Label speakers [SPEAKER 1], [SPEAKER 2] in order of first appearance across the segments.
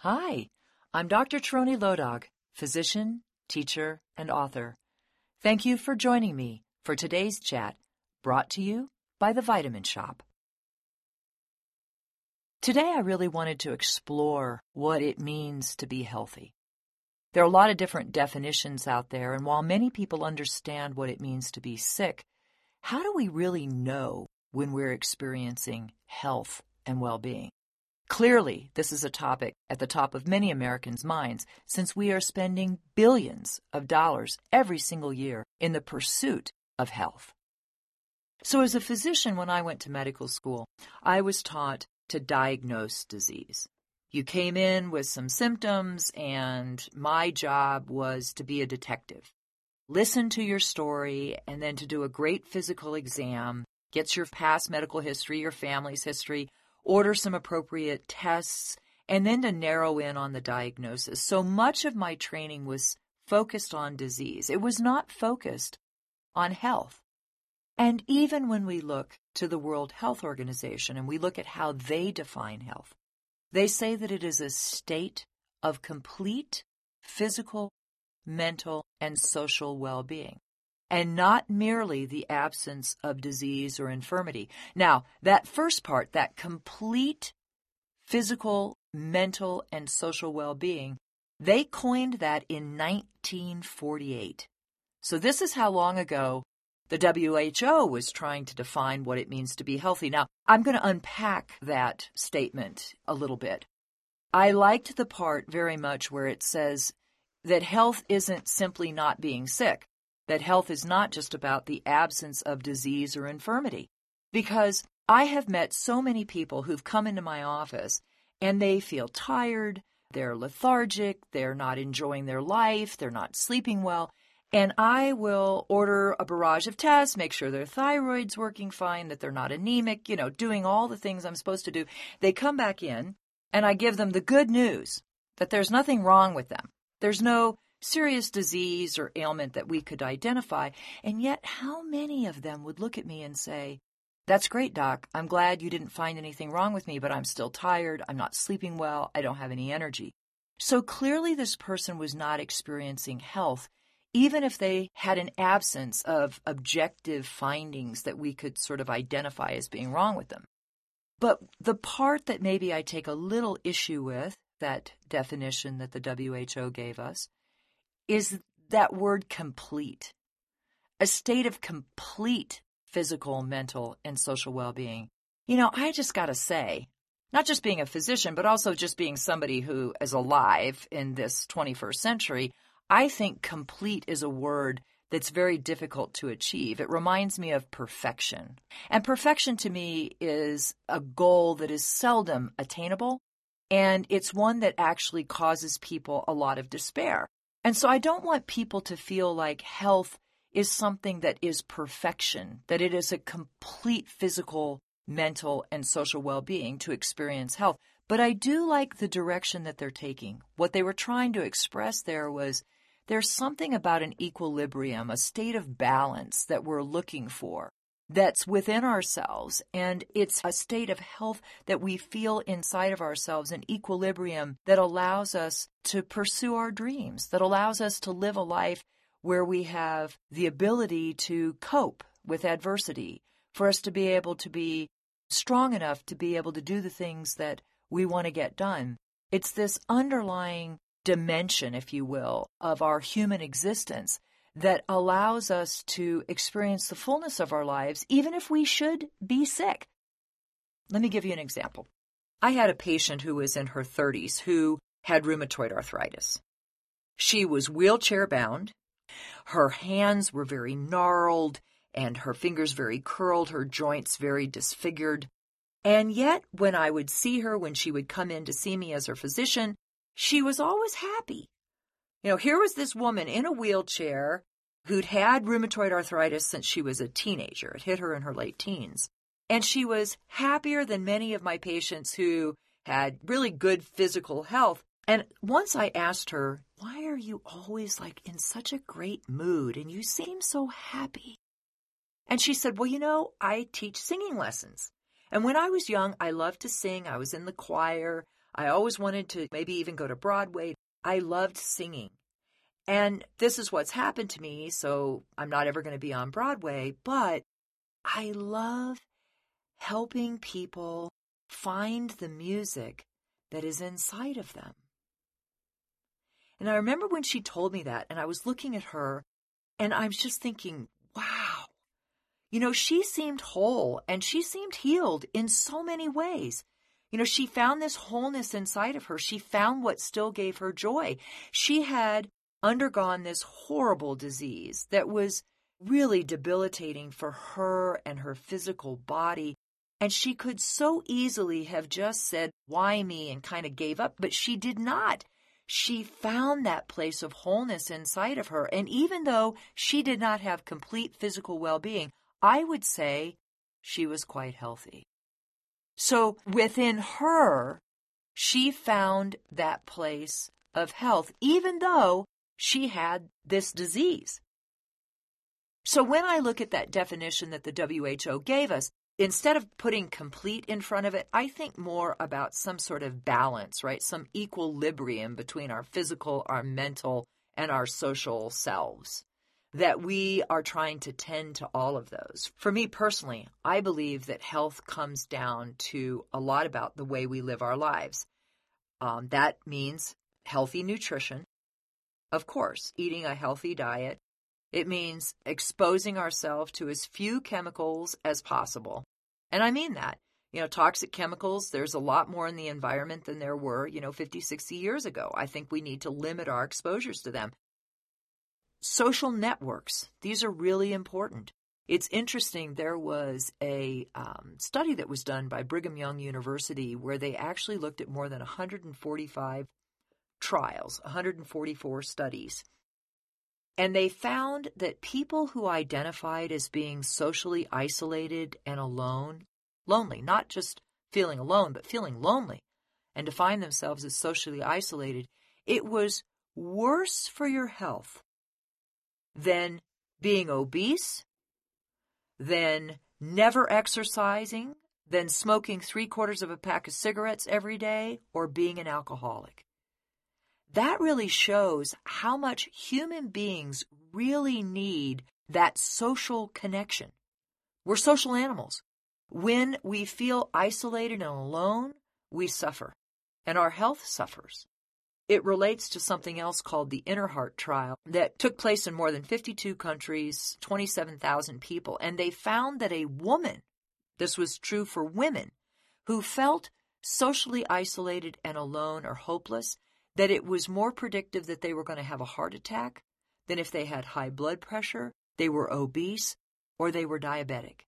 [SPEAKER 1] Hi, I'm Dr. Tieraona Low Dog, physician, teacher, and author. Thank you for joining me for today's chat, brought to you by The Vitamin Shoppe. Today, I really wanted to explore what it means to be healthy. There are a lot of different definitions out there, and while many people understand what it means to be sick, how do we really know when we're experiencing health and well being? Clearly, this is a topic at the top of many Americans' minds since we are spending billions of dollars every single year in the pursuit of health. So, as a physician, when I went to medical school, I was taught to diagnose disease. You came in with some symptoms, and my job was to be a detective. Listen to your story, and then to do a great physical exam, get your past medical history, your family's history, order some appropriate tests, and then to narrow in on the diagnosis. So much of my training was focused on disease. It was not focused on health. And even when we look to the World Health Organization and we look at how they define health, they say that it is a state of complete physical, mental, and social well being and not merely the absence of disease or infirmity. Now, that first part, that complete physical, mental, and social well being, they coined that in 1948. So, this is how long ago the WHO was trying to define what it means to be healthy. Now, I'm going to unpack that statement a little bit. I liked the part very much where it says that health isn't simply not being sick that health is not just about the absence of disease or infirmity. Because I have met so many people who've come into my office and they feel tired, they're lethargic, they're not enjoying their life, they're not sleeping well. And I will order a barrage of tests, make sure their thyroid's working fine, that they're not anemic, you know, doing all the things I'm supposed to do. They come back in and I give them the good news that there's nothing wrong with them. There's no serious disease or ailment that we could identify. And yet, how many of them would look at me and say, That's great, doc. I'm glad you didn't find anything wrong with me, but I'm still tired. I'm not sleeping well. I don't have any energy. So clearly, this person was not experiencing health, even if they had an absence of objective findings that we could sort of identify as being wrong with them. But the part that maybe I take a little issue with, that definition that the WHO gave us, is that word complete. A state of complete physical, mental, and social well being. You know, I just got to say, not just being a physician, but also just being somebody who is alive in this 21st century, I think complete is a word that's very difficult to achieve. It reminds me of perfection. And perfection to me is a goal that is seldom attainable, and it's one that actually causes people a lot of despair. And so I don't want people to feel like health is something that is perfection, that it is a complete physical, mental, and social well being to experience health. But I do like the direction that they're taking. What they were trying to express there was there's something about an equilibrium, a state of balance that we're looking for that's within ourselves. And it's a state of health that we feel inside of ourselves, an equilibrium that allows us to pursue our dreams, that allows us to live a life where we have the ability to cope with adversity, for us to be able to be strong enough to be able to do the things that we want to get done. It's this underlying dimension, if you will, of our human existence that allows us to experience the fullness of our lives, even if we should be sick. Let me give you an example. I had a patient who was in her 30s who had rheumatoid arthritis. She was wheelchair bound. Her hands were very gnarled and her fingers very curled, her joints very disfigured. And yet, when I would see her, when she would come in to see me as her physician, she was always happy. You know, here was this woman in a wheelchair who'd had rheumatoid arthritis since she was a teenager. It hit her in her late teens. And she was happier than many of my patients who had really good physical health. And once I asked her, Why are you always like in such a great mood and you seem so happy? And she said, Well, you know, I teach singing lessons. And when I was young, I loved to sing. I was in the choir. I always wanted to maybe even go to Broadway. I loved singing. And this is what's happened to me, so I'm not ever going to be on Broadway, but I love helping people find the music that is inside of them. And I remember when she told me that, and I was looking at her, and I was just thinking, wow. You know, she seemed whole and she seemed healed in so many ways. You know, she found this wholeness inside of her. She found what still gave her joy. She had undergone this horrible disease that was really debilitating for her and her physical body. And she could so easily have just said, why me, and kind of gave up, but she did not. She found that place of wholeness inside of her. And even though she did not have complete physical well being, I would say she was quite healthy. So within her, she found that place of health, even though she had this disease. So when I look at that definition that the WHO gave us, instead of putting complete in front of it, I think more about some sort of balance, right? Some equilibrium between our physical, our mental, and our social selves. That we are trying to tend to all of those. For me personally, I believe that health comes down to a lot about the way we live our lives. Um, that means healthy nutrition, of course, eating a healthy diet. It means exposing ourselves to as few chemicals as possible. And I mean that. You know, toxic chemicals, there's a lot more in the environment than there were, you know, 50, 60 years ago. I think we need to limit our exposures to them. Social networks, these are really important. It's interesting, there was a um, study that was done by Brigham Young University where they actually looked at more than 145 trials, 144 studies. And they found that people who identified as being socially isolated and alone, lonely, not just feeling alone, but feeling lonely, and define themselves as socially isolated, it was worse for your health than being obese, than never exercising, than smoking three quarters of a pack of cigarettes every day, or being an alcoholic that really shows how much human beings really need that social connection. We're social animals. When we feel isolated and alone, we suffer, and our health suffers. It relates to something else called the INTERHEART Trial that took place in more than 52 countries, 27,000 people, and they found that a woman, this was true for women, who felt socially isolated and alone or hopeless, that it was more predictive that they were going to have a heart attack than if they had high blood pressure, they were obese, or they were diabetic.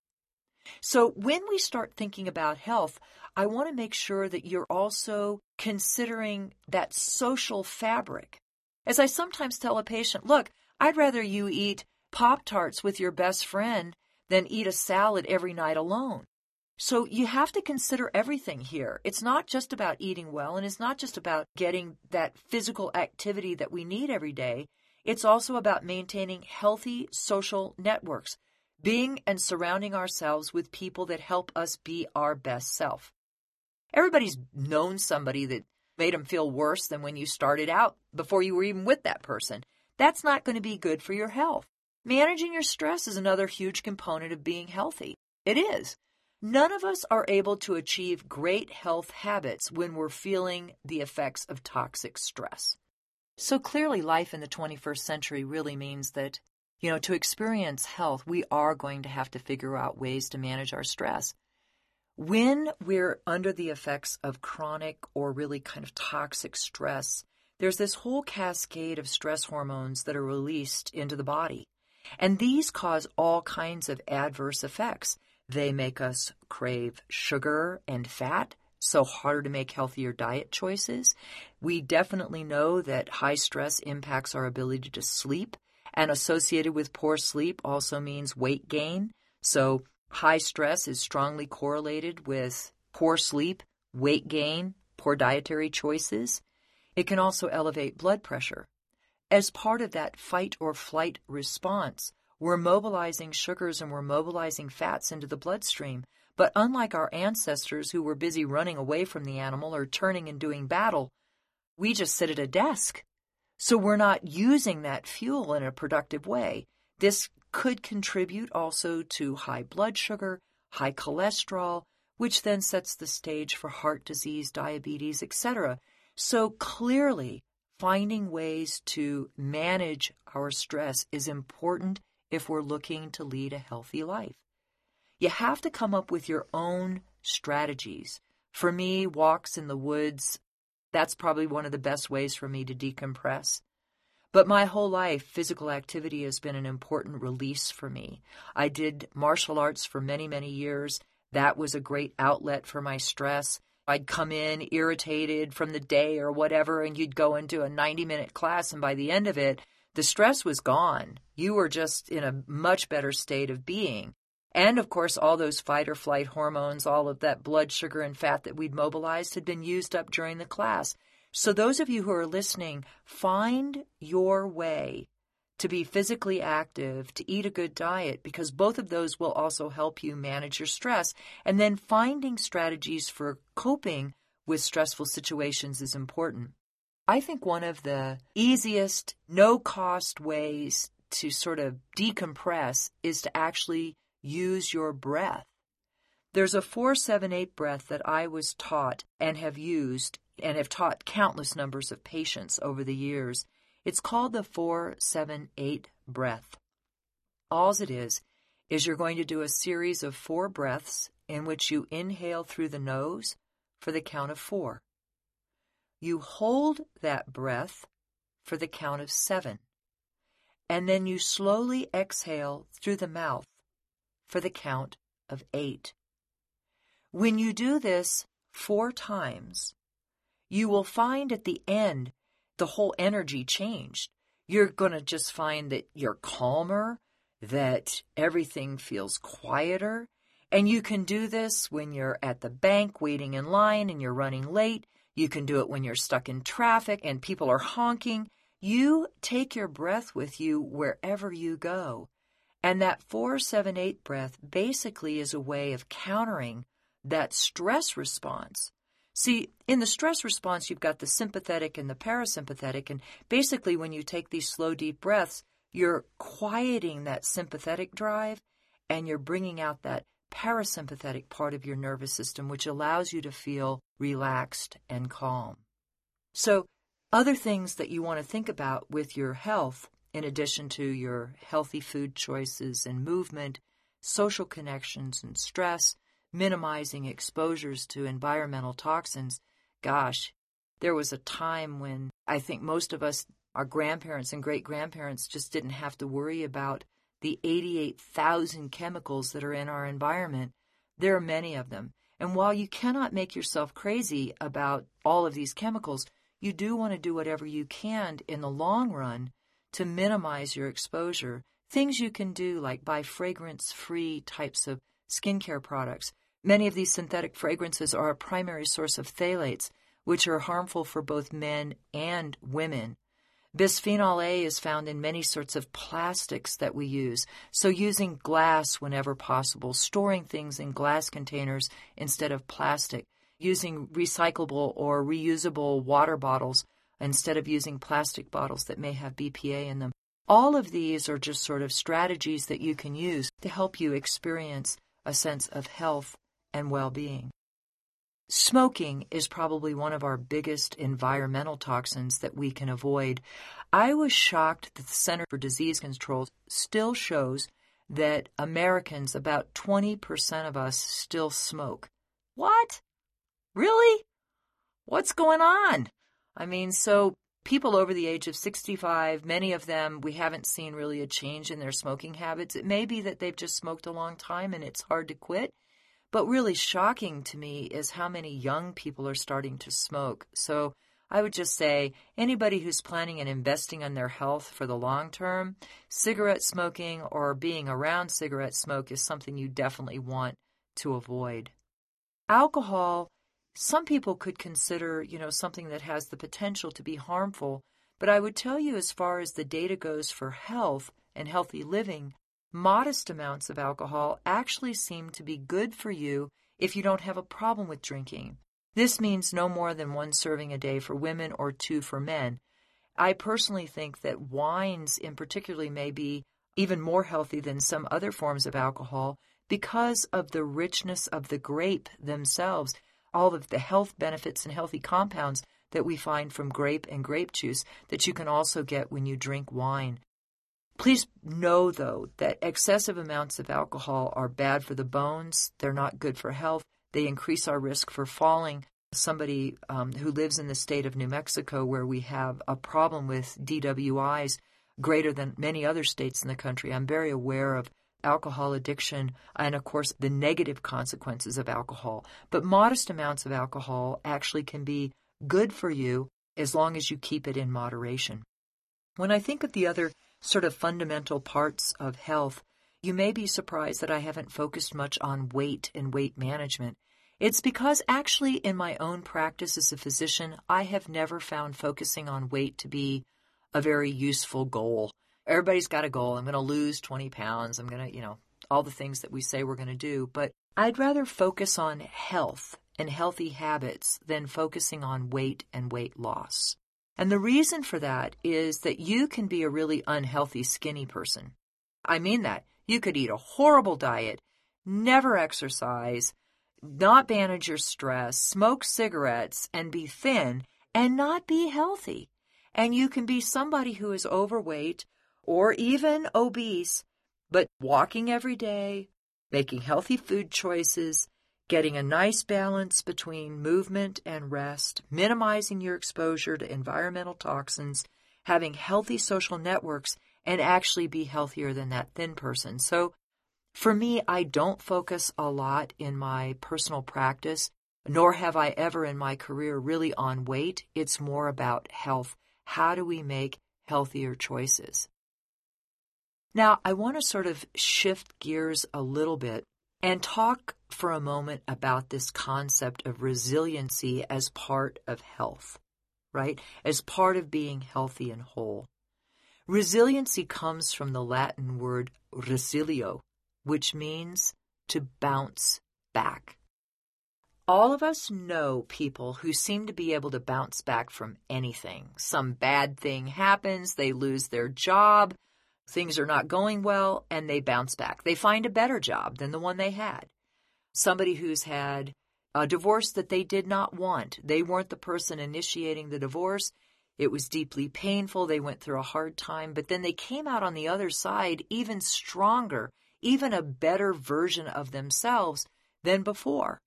[SPEAKER 1] So when we start thinking about health, I want to make sure that you're also considering that social fabric. As I sometimes tell a patient, look, I'd rather you eat Pop Tarts with your best friend than eat a salad every night alone. So you have to consider everything here. It's not just about eating well and it's not just about getting that physical activity that we need every day. It's also about maintaining healthy social networks, being and surrounding ourselves with people that help us be our best self. Everybody's known somebody that made them feel worse than when you started out before you were even with that person. That's not going to be good for your health. Managing your stress is another huge component of being healthy. It is. None of us are able to achieve great health habits when we're feeling the effects of toxic stress. So clearly, life in the 21st century really means that, you know, to experience health, we are going to have to figure out ways to manage our stress. When we're under the effects of chronic or really kind of toxic stress, there's this whole cascade of stress hormones that are released into the body. And these cause all kinds of adverse effects. They make us crave sugar and fat, so harder to make healthier diet choices. We definitely know that high stress impacts our ability to sleep, and associated with poor sleep also means weight gain. So high stress is strongly correlated with poor sleep, weight gain, poor dietary choices. It can also elevate blood pressure. As part of that fight or flight response, we're mobilizing sugars and we're mobilizing fats into the bloodstream. But unlike our ancestors who were busy running away from the animal or turning and doing battle, we just sit at a desk. So we're not using that fuel in a productive way. This could contribute also to high blood sugar, high cholesterol, which then sets the stage for heart disease, diabetes, etc. So clearly, finding ways to manage our stress is important if we're looking to lead a healthy life. You have to come up with your own strategies. For me, walks in the woods, that's probably one of the best ways for me to decompress. But my whole life, physical activity has been an important release for me. I did martial arts for many, many years. That was a great outlet for my stress. I'd come in irritated from the day or whatever, and you'd go into a 90 minute class, and by the end of it, the stress was gone. You were just in a much better state of being. And of course, all those fight or flight hormones, all of that blood sugar and fat that we'd mobilized had been used up during the class. So, those of you who are listening, find your way to be physically active, to eat a good diet, because both of those will also help you manage your stress. And then finding strategies for coping with stressful situations is important. I think one of the easiest, no cost ways to sort of decompress is to actually use your breath. There's a 478 breath that I was taught and have used and have taught countless numbers of patients over the years. It's called the 478 breath. All it is, is you're going to do a series of four breaths in which you inhale through the nose for the count of four. You hold that breath for the count of seven. And then you slowly exhale through the mouth for the count of eight. When you do this four times, you will find at the end the whole energy changed. You're going to just find that you're calmer, that everything feels quieter. And you can do this when you're at the bank waiting in line and you're running late. You can do it when you're stuck in traffic and people are honking. You take your breath with you wherever you go. And that 478 breath basically is a way of countering that stress response. See, in the stress response, you've got the sympathetic and the parasympathetic. And basically, when you take these slow, deep breaths, you're quieting that sympathetic drive and you're bringing out that parasympathetic part of your nervous system, which allows you to feel relaxed and calm. So, other things that you want to think about with your health, in addition to your healthy food choices and movement, social connections and stress, minimizing exposures to environmental toxins, gosh, there was a time when I think most of us, our grandparents and great grandparents, just didn't have to worry about the 88,000 chemicals that are in our environment. There are many of them. And while you cannot make yourself crazy about all of these chemicals, you do want to do whatever you can in the long run to minimize your exposure. Things you can do like buy fragrance free types of skincare products. Many of these synthetic fragrances are a primary source of phthalates, which are harmful for both men and women. Bisphenol A is found in many sorts of plastics that we use, so using glass whenever possible, storing things in glass containers instead of plastic, using recyclable or reusable water bottles instead of using plastic bottles that may have BPA in them. All of these are just sort of strategies that you can use to help you experience a sense of health and well being. Smoking is probably one of our biggest environmental toxins that we can avoid. I was shocked that the Center for Disease Control still shows that Americans, about 20% of us, still smoke. What? Really? What's going on? I mean, so people over the age of 65, many of them, we haven't seen really a change in their smoking habits. It may be that they've just smoked a long time and it's hard to quit. But really shocking to me is how many young people are starting to smoke. So I would just say anybody who's planning and investing on their health for the long term, cigarette smoking or being around cigarette smoke is something you definitely want to avoid. Alcohol, some people could consider, you know, something that has the potential to be harmful, but I would tell you as far as the data goes for health and healthy living, modest amounts of alcohol actually seem to be good for you if you don't have a problem with drinking. This means no more than one serving a day for women or two for men. I personally think that wines, in particular, may be even more healthy than some other forms of alcohol because of the richness of the grape themselves, all of the health benefits and healthy compounds that we find from grape and grape juice that you can also get when you drink wine. Please know, though, that excessive amounts of alcohol are bad for the bones. They're not good for health. They increase our risk for falling. Somebody um, who lives in the state of New Mexico, where we have a problem with DWIs, greater than many other states in the country. I'm very aware of alcohol addiction and, of course, the negative consequences of alcohol. But modest amounts of alcohol actually can be good for you as long as you keep it in moderation. When I think of the other sort of fundamental parts of health, you may be surprised that I haven't focused much on weight and weight management. It's because actually, in my own practice as a physician, I have never found focusing on weight to be a very useful goal. Everybody's got a goal. I'm going to lose 20 pounds. I'm going to, you know, all the things that we say we're going to do. But I'd rather focus on health and healthy habits than focusing on weight and weight loss. And the reason for that is that you can be a really unhealthy, skinny person. I mean that. You could eat a horrible diet, never exercise, not manage your stress, smoke cigarettes, and be thin and not be healthy. And you can be somebody who is overweight or even obese, but walking every day, making healthy food choices, getting a nice balance between movement and rest, minimizing your exposure to environmental toxins, having healthy social networks, and actually be healthier than that thin person. So for me, I don't focus a lot in my personal practice, nor have I ever in my career really on weight. It's more about health how do we make healthier choices? Now, I want to sort of shift gears a little bit and talk for a moment about this concept of resiliency as part of health, right? As part of being healthy and whole. Resiliency comes from the Latin word resilio, which means to bounce back. All of us know people who seem to be able to bounce back from anything. Some bad thing happens, they lose their job, things are not going well, and they bounce back. They find a better job than the one they had. Somebody who's had a divorce that they did not want. They weren't the person initiating the divorce. It was deeply painful. They went through a hard time, but then they came out on the other side even stronger, even a better version of themselves than before.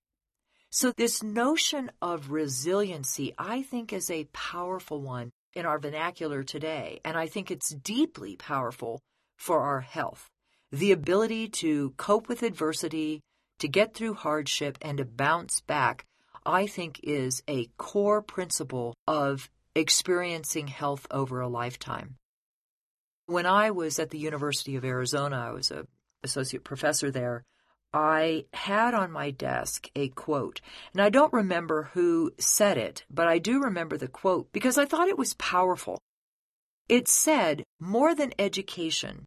[SPEAKER 1] So, this notion of resiliency, I think, is a powerful one in our vernacular today. And I think it's deeply powerful for our health. The ability to cope with adversity, to get through hardship, and to bounce back, I think, is a core principle of experiencing health over a lifetime. When I was at the University of Arizona, I was an associate professor there. I had on my desk a quote, and I don't remember who said it, but I do remember the quote because I thought it was powerful. It said, more than education,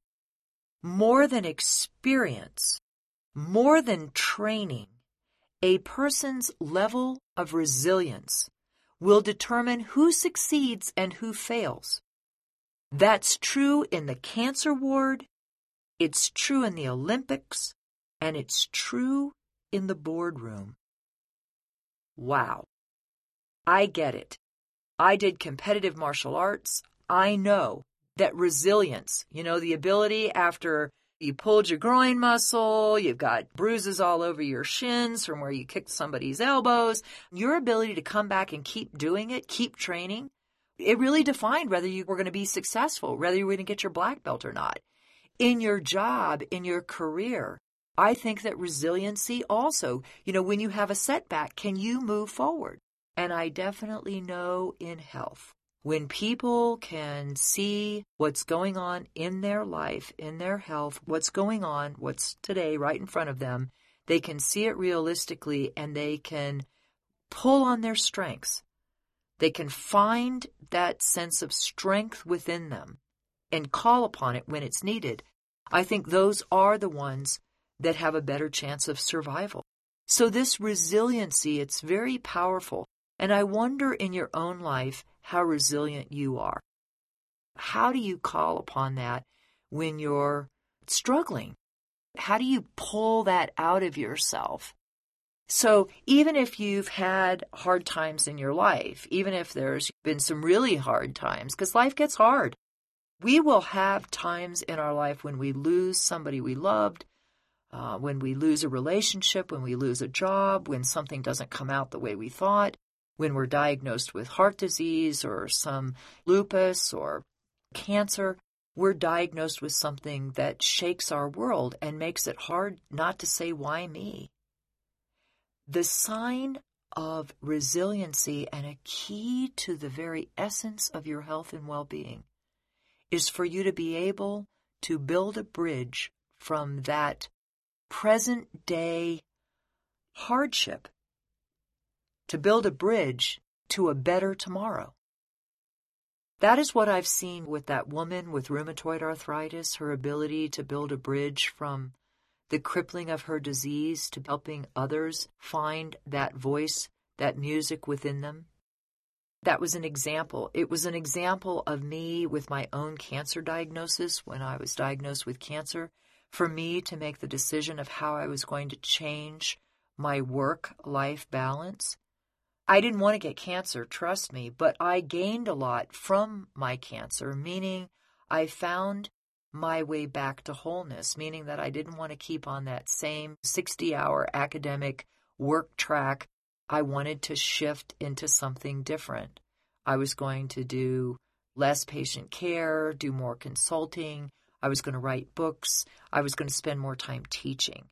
[SPEAKER 1] more than experience, more than training, a person's level of resilience will determine who succeeds and who fails. That's true in the cancer ward. It's true in the Olympics and it's true in the boardroom. Wow. I get it. I did competitive martial arts. I know that resilience, you know, the ability after you pulled your groin muscle, you've got bruises all over your shins from where you kicked somebody's elbows, your ability to come back and keep doing it, keep training, it really defined whether you were going to be successful, whether you were going to get your black belt or not. In your job, in your career, I think that resiliency also, you know, when you have a setback, can you move forward? And I definitely know in health, when people can see what's going on in their life, in their health, what's going on, what's today right in front of them, they can see it realistically and they can pull on their strengths. They can find that sense of strength within them and call upon it when it's needed I think those are the ones that have a better chance of survival. So this resiliency, it's very powerful. And I wonder in your own life how resilient you are. How do you call upon that when you're struggling? How do you pull that out of yourself? So even if you've had hard times in your life, even if there's been some really hard times, because life gets hard, we will have times in our life when we lose somebody we loved, uh, when we lose a relationship, when we lose a job, when something doesn't come out the way we thought, when we're diagnosed with heart disease or some lupus or cancer, we're diagnosed with something that shakes our world and makes it hard not to say, why me? The sign of resiliency and a key to the very essence of your health and well being is for you to be able to build a bridge from that present day hardship to build a bridge to a better tomorrow. That is what I've seen with that woman with rheumatoid arthritis, her ability to build a bridge from the crippling of her disease to helping others find that voice, that music within them. That was an example. It was an example of me with my own cancer diagnosis when I was diagnosed with cancer, for me to make the decision of how I was going to change my work life balance I didn't want to get cancer, trust me, but I gained a lot from my cancer, meaning I found my way back to wholeness, meaning that I didn't want to keep on that same 60 hour academic work track. I wanted to shift into something different. I was going to do less patient care, do more consulting. I was going to write books. I was going to spend more time teaching.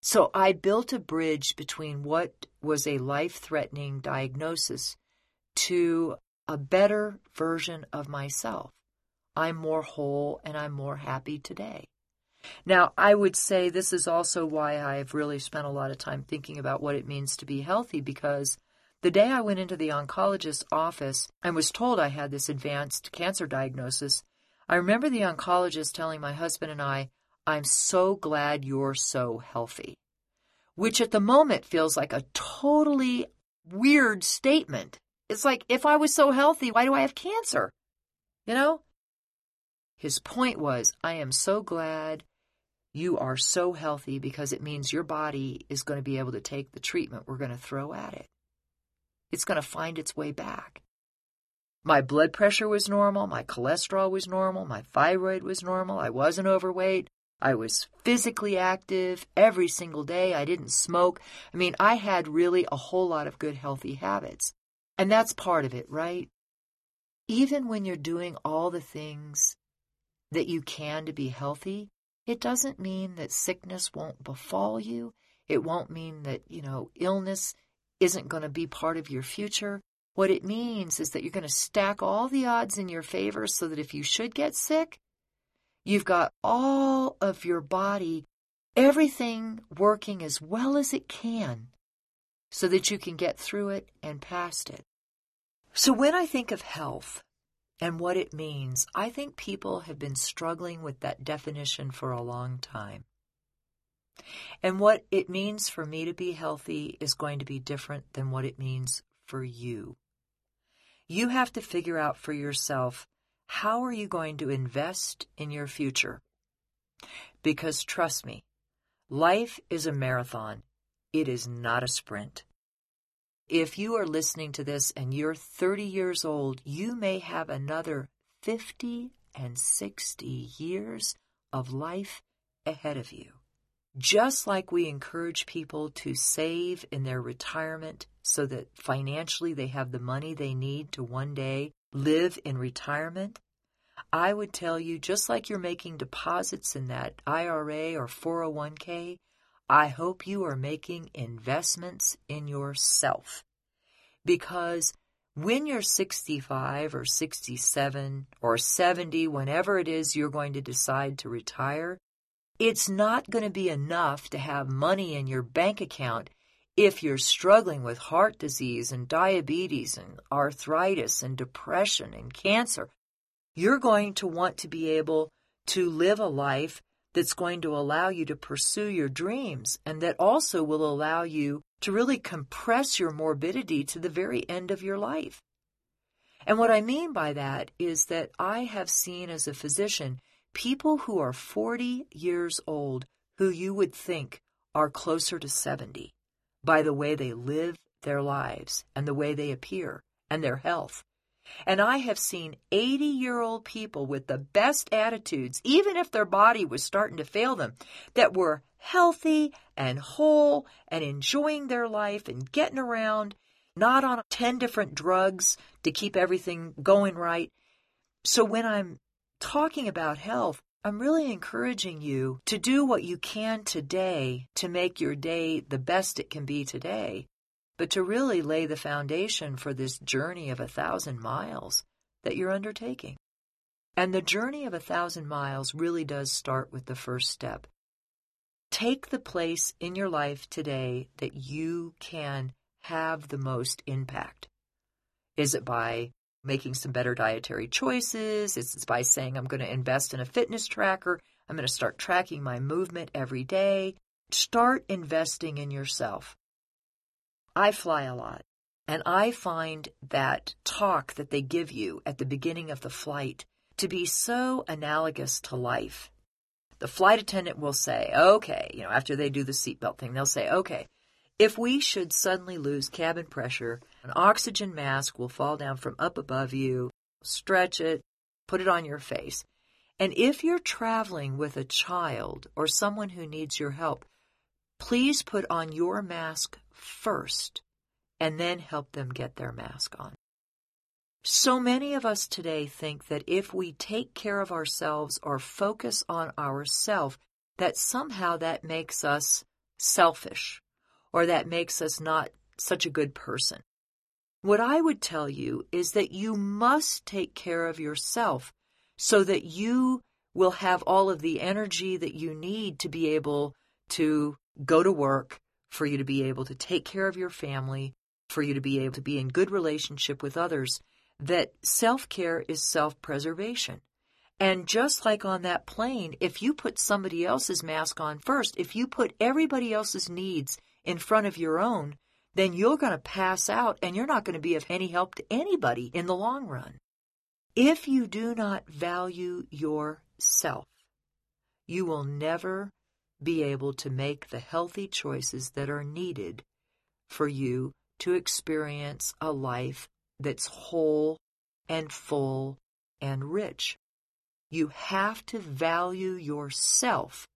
[SPEAKER 1] So I built a bridge between what was a life threatening diagnosis to a better version of myself. I'm more whole and I'm more happy today. Now, I would say this is also why I've really spent a lot of time thinking about what it means to be healthy because the day I went into the oncologist's office and was told I had this advanced cancer diagnosis, I remember the oncologist telling my husband and I, I'm so glad you're so healthy. Which at the moment feels like a totally weird statement. It's like, if I was so healthy, why do I have cancer? You know? His point was, I am so glad you are so healthy because it means your body is going to be able to take the treatment we're going to throw at it. It's going to find its way back. My blood pressure was normal. My cholesterol was normal. My thyroid was normal. I wasn't overweight. I was physically active every single day. I didn't smoke. I mean, I had really a whole lot of good, healthy habits. And that's part of it, right? Even when you're doing all the things that you can to be healthy, it doesn't mean that sickness won't befall you. It won't mean that, you know, illness isn't going to be part of your future. What it means is that you're going to stack all the odds in your favor so that if you should get sick, You've got all of your body, everything working as well as it can so that you can get through it and past it. So when I think of health and what it means, I think people have been struggling with that definition for a long time. And what it means for me to be healthy is going to be different than what it means for you. You have to figure out for yourself how are you going to invest in your future? Because trust me, life is a marathon. It is not a sprint. If you are listening to this and you're 30 years old, you may have another 50 and 60 years of life ahead of you. Just like we encourage people to save in their retirement so that financially they have the money they need to one day live in retirement, I would tell you just like you're making deposits in that IRA or 401k, I hope you are making investments in yourself. Because when you're 65 or 67 or 70, whenever it is you're going to decide to retire, it's not going to be enough to have money in your bank account if you're struggling with heart disease and diabetes and arthritis and depression and cancer, you're going to want to be able to live a life that's going to allow you to pursue your dreams and that also will allow you to really compress your morbidity to the very end of your life. And what I mean by that is that I have seen as a physician people who are 40 years old who you would think are closer to 70 by the way they live their lives and the way they appear and their health. And I have seen 80 year old people with the best attitudes, even if their body was starting to fail them, that were healthy and whole and enjoying their life and getting around, not on 10 different drugs to keep everything going right. So when I'm talking about health, I'm really encouraging you to do what you can today to make your day the best it can be today but to really lay the foundation for this journey of a thousand miles that you're undertaking. And the journey of a thousand miles really does start with the first step. Take the place in your life today that you can have the most impact. Is it by making some better dietary choices? Is it by saying, I'm going to invest in a fitness tracker? I'm going to start tracking my movement every day. Start investing in yourself. I fly a lot, and I find that talk that they give you at the beginning of the flight to be so analogous to life. The flight attendant will say, okay, you know, after they do the seatbelt thing, they'll say, okay, if we should suddenly lose cabin pressure, an oxygen mask will fall down from up above you, stretch it, put it on your face. And if you're traveling with a child or someone who needs your help, please put on your mask first and then help them get their mask on. So many of us today think that if we take care of ourselves or focus on ourselves, that somehow that makes us selfish or that makes us not such a good person. What I would tell you is that you must take care of yourself so that you will have all of the energy that you need to be able to go to work, for you to be able to take care of your family, for you to be able to be in good relationship with others, that self care is self preservation. And just like on that plane, if you put somebody else's mask on first, if you put everybody else's needs in front of your own, then you're going to pass out and you're not going to be of any help to anybody in the long run. If you do not value yourself, you will never be able to make the healthy choices that are needed for you to experience a life that's whole and full and rich. You have to value yourself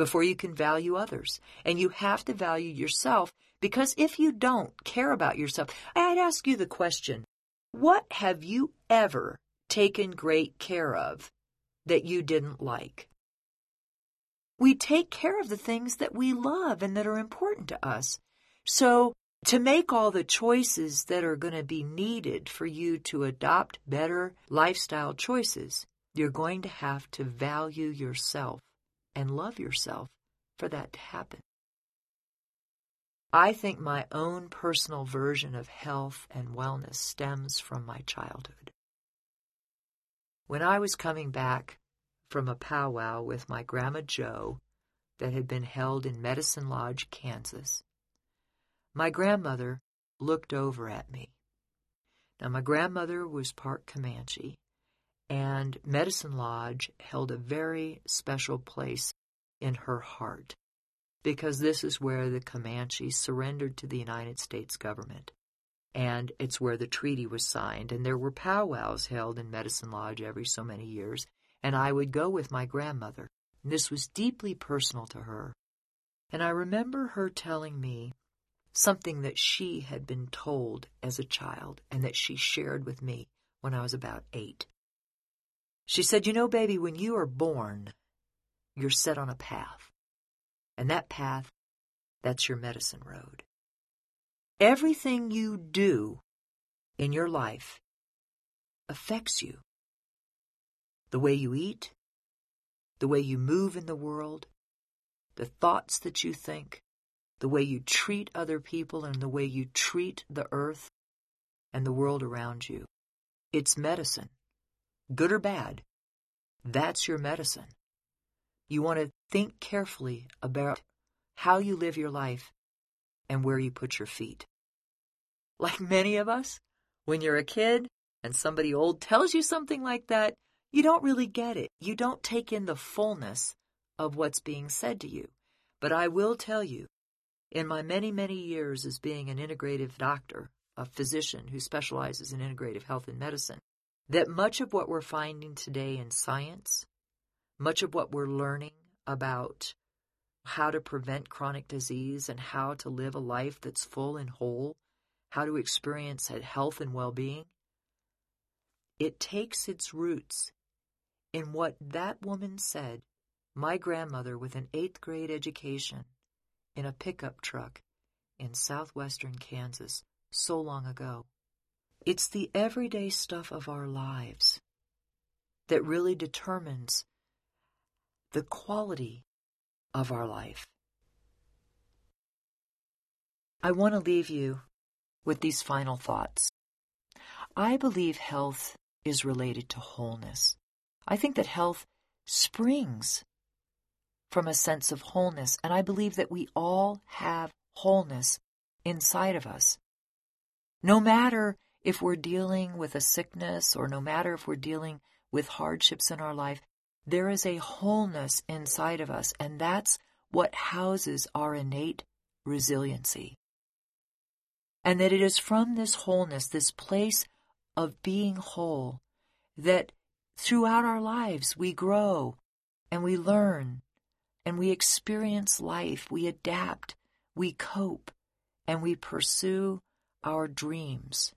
[SPEAKER 1] before you can value others. And you have to value yourself because if you don't care about yourself, I'd ask you the question what have you ever taken great care of that you didn't like? we take care of the things that we love and that are important to us. So, to make all the choices that are going to be needed for you to adopt better lifestyle choices, you're going to have to value yourself and love yourself for that to happen. I think my own personal version of health and wellness stems from my childhood. When I was coming back from a powwow with my Grandma Joe that had been held in Medicine Lodge, Kansas. My grandmother looked over at me. Now, my grandmother was part Comanche, and Medicine Lodge held a very special place in her heart because this is where the Comanches surrendered to the United States government. And it's where the treaty was signed, and there were powwows held in Medicine Lodge every so many years and I would go with my grandmother. This was deeply personal to her. And I remember her telling me something that she had been told as a child and that she shared with me when I was about eight. She said, You know, baby, when you are born, you're set on a path. And that path, that's your medicine road. Everything you do in your life affects you the way you eat, the way you move in the world, the thoughts that you think, the way you treat other people, and the way you treat the earth and the world around you. It's medicine, good or bad. That's your medicine. You want to think carefully about how you live your life and where you put your feet. Like many of us, when you're a kid and somebody old tells you something like that, you don't really get it. You don't take in the fullness of what's being said to you. But I will tell you, in my many, many years as being an integrative doctor, a physician who specializes in integrative health and medicine, that much of what we're finding today in science, much of what we're learning about how to prevent chronic disease and how to live a life that's full and whole, how to experience health and well being, it takes its roots in what that woman said, my grandmother with an eighth grade education in a pickup truck in southwestern Kansas so long ago. It's the everyday stuff of our lives that really determines the quality of our life. I want to leave you with these final thoughts. I believe health is related to wholeness. I think that health springs from a sense of wholeness, and I believe that we all have wholeness inside of us. No matter if we're dealing with a sickness or no matter if we're dealing with hardships in our life, there is a wholeness inside of us, and that's what houses our innate resiliency. And that it is from this wholeness, this place of being whole, that throughout our lives we grow and we learn and we experience life, we adapt, we cope, and we pursue our dreams.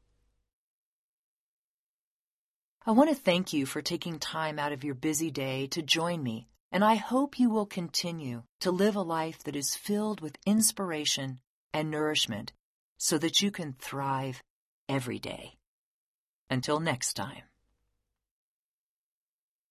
[SPEAKER 1] I want to thank you for taking time out of your busy day to join me, and I hope you will continue to live a life that is filled with inspiration and nourishment so that you can thrive every day. Until next time.